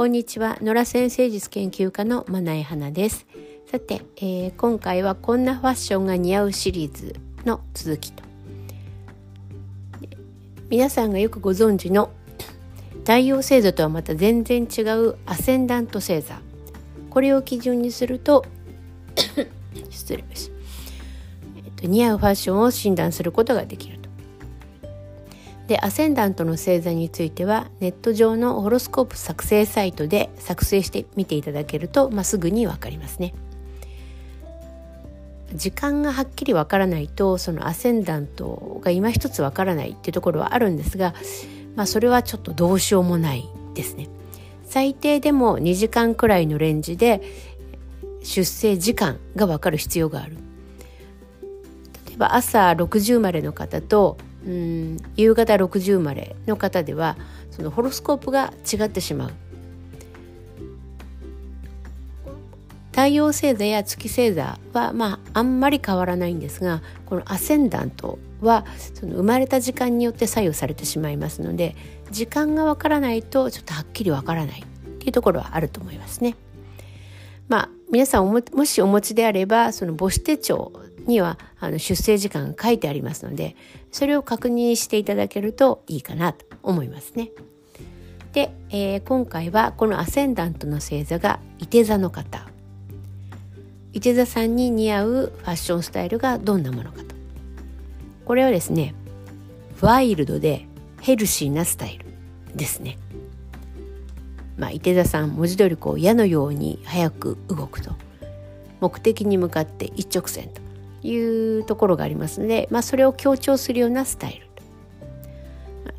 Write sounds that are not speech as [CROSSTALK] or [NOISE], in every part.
こんにちは。野良先生術研究家のまなえはなです。さて、えー、今回はこんなファッションが似合うシリーズの続きと。皆さんがよくご存知の太陽星座とはまた全然違うアセンダント星座。これを基準にすると [COUGHS] 失礼し、えっと、似合うファッションを診断することができるでアセンダントの星座についてはネット上のホロスコープ作成サイトで作成してみていただけると、まあ、すぐに分かりますね。時間がはっきりわからないとそのアセンダントが今一つわからないっていうところはあるんですが、まあ、それはちょっとどうしようもないですね。最低でも2時間くらいのレンジで出生時間がわかる必要がある。例えば朝6時生まれの方とうん夕方6時生まれの方ではそのホロスコープが違ってしまう太陽星座や月星座はまああんまり変わらないんですがこのアセンダントはその生まれた時間によって左右されてしまいますので時間がわからないとちょっとはっきりわからないっていうところはあると思いますね。まあ皆さんもしお持ちであればその母子手帳にはあの出生時間が書いてありますのでそれを確認していただけるといいかなと思いますね。で、えー、今回はこのアセンダントの星座が伊手座の方伊手座さんに似合うファッションスタイルがどんなものかとこれはですねワイルドでヘルシーなスタイルですね。まあ、伊手座さん文字通りこう矢のように早く動くと目的に向かって一直線というところがありますので、まあ、それを強調するようなスタイル。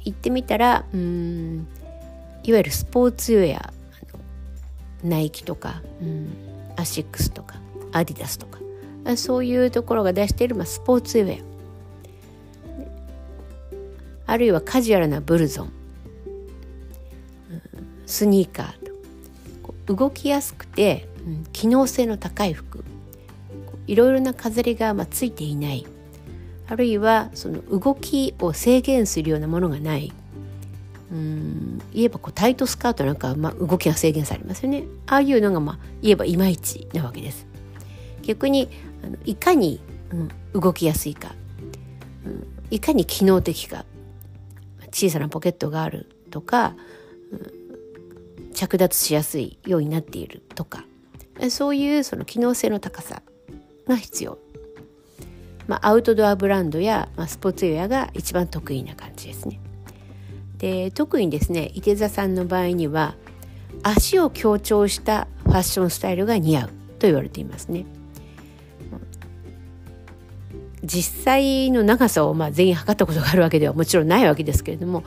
言ってみたらうんいわゆるスポーツウェアナイキとかうんアシックスとかアディダスとかそういうところが出している、まあ、スポーツウェア。あるいはカジュアルなブルゾン。スニーカーと動きやすくて、機能性の高い服。いろいろな飾りがまあついていない。あるいはその動きを制限するようなものがない。うん言えばこうタイトスカートなんかまあ動きが制限されますよね。ああいうのがまあ言えばいまいちなわけです。逆にあのいかに、うん、動きやすいか、うん、いかに機能的か。小さなポケットがあるとか、うん、着脱しやすいようになっているとか。そういうその機能性の高さ。が必要。まあ、アウトドアブランドや、まあ、スポーツウェアが一番得意な感じですね。で特にですね伊手座さんの場合には足を強調したファッションスタイルが似合うと言われていますね。実際の長さをまあ全員測ったことがあるわけではもちろんないわけですけれども、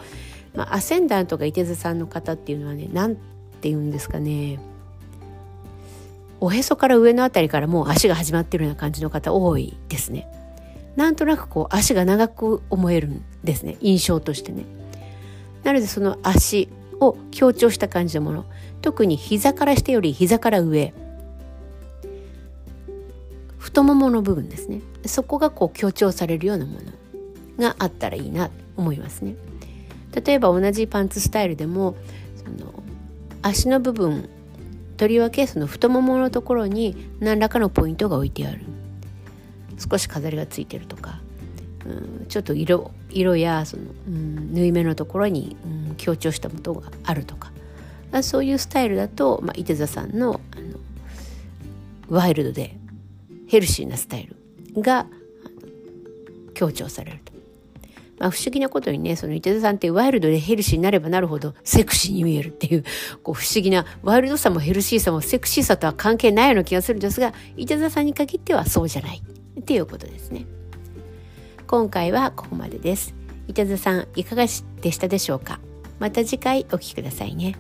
まあ、アセンダントが伊手座さんの方っていうのはね何て言うんですかねおへそから上の辺りからもう足が始まってるような感じの方多いですね。なんとなくこう足が長く思えるんですね印象としてね。なのでその足を強調した感じのもの特に膝から下より膝から上太ももの部分ですねそこがこう強調されるようなものがあったらいいなと思いますね。例えば同じパンツスタイルでもその足の部分とりわけその太もものところに何らかのポイントが置いてある。少し飾りがついてるとか、うん、ちょっと色色やその、うん、縫い目のところに、うん、強調したものがあるとか。そういうスタイルだと、まあ、伊手座さんのあのワイルドでヘルシーなスタイルが強調されると。まあ、不思議なことにねその伊手座さんってワイルドでヘルシーになればなるほどセクシーに見えるっていうこう不思議なワイルドさもヘルシーさもセクシーさとは関係ないような気がするんですが伊手座さんに限ってはそうじゃないっていうことですね。今回はここまでです。伊手座さんいかがでしたでしょうか？また次回お聴きくださいね。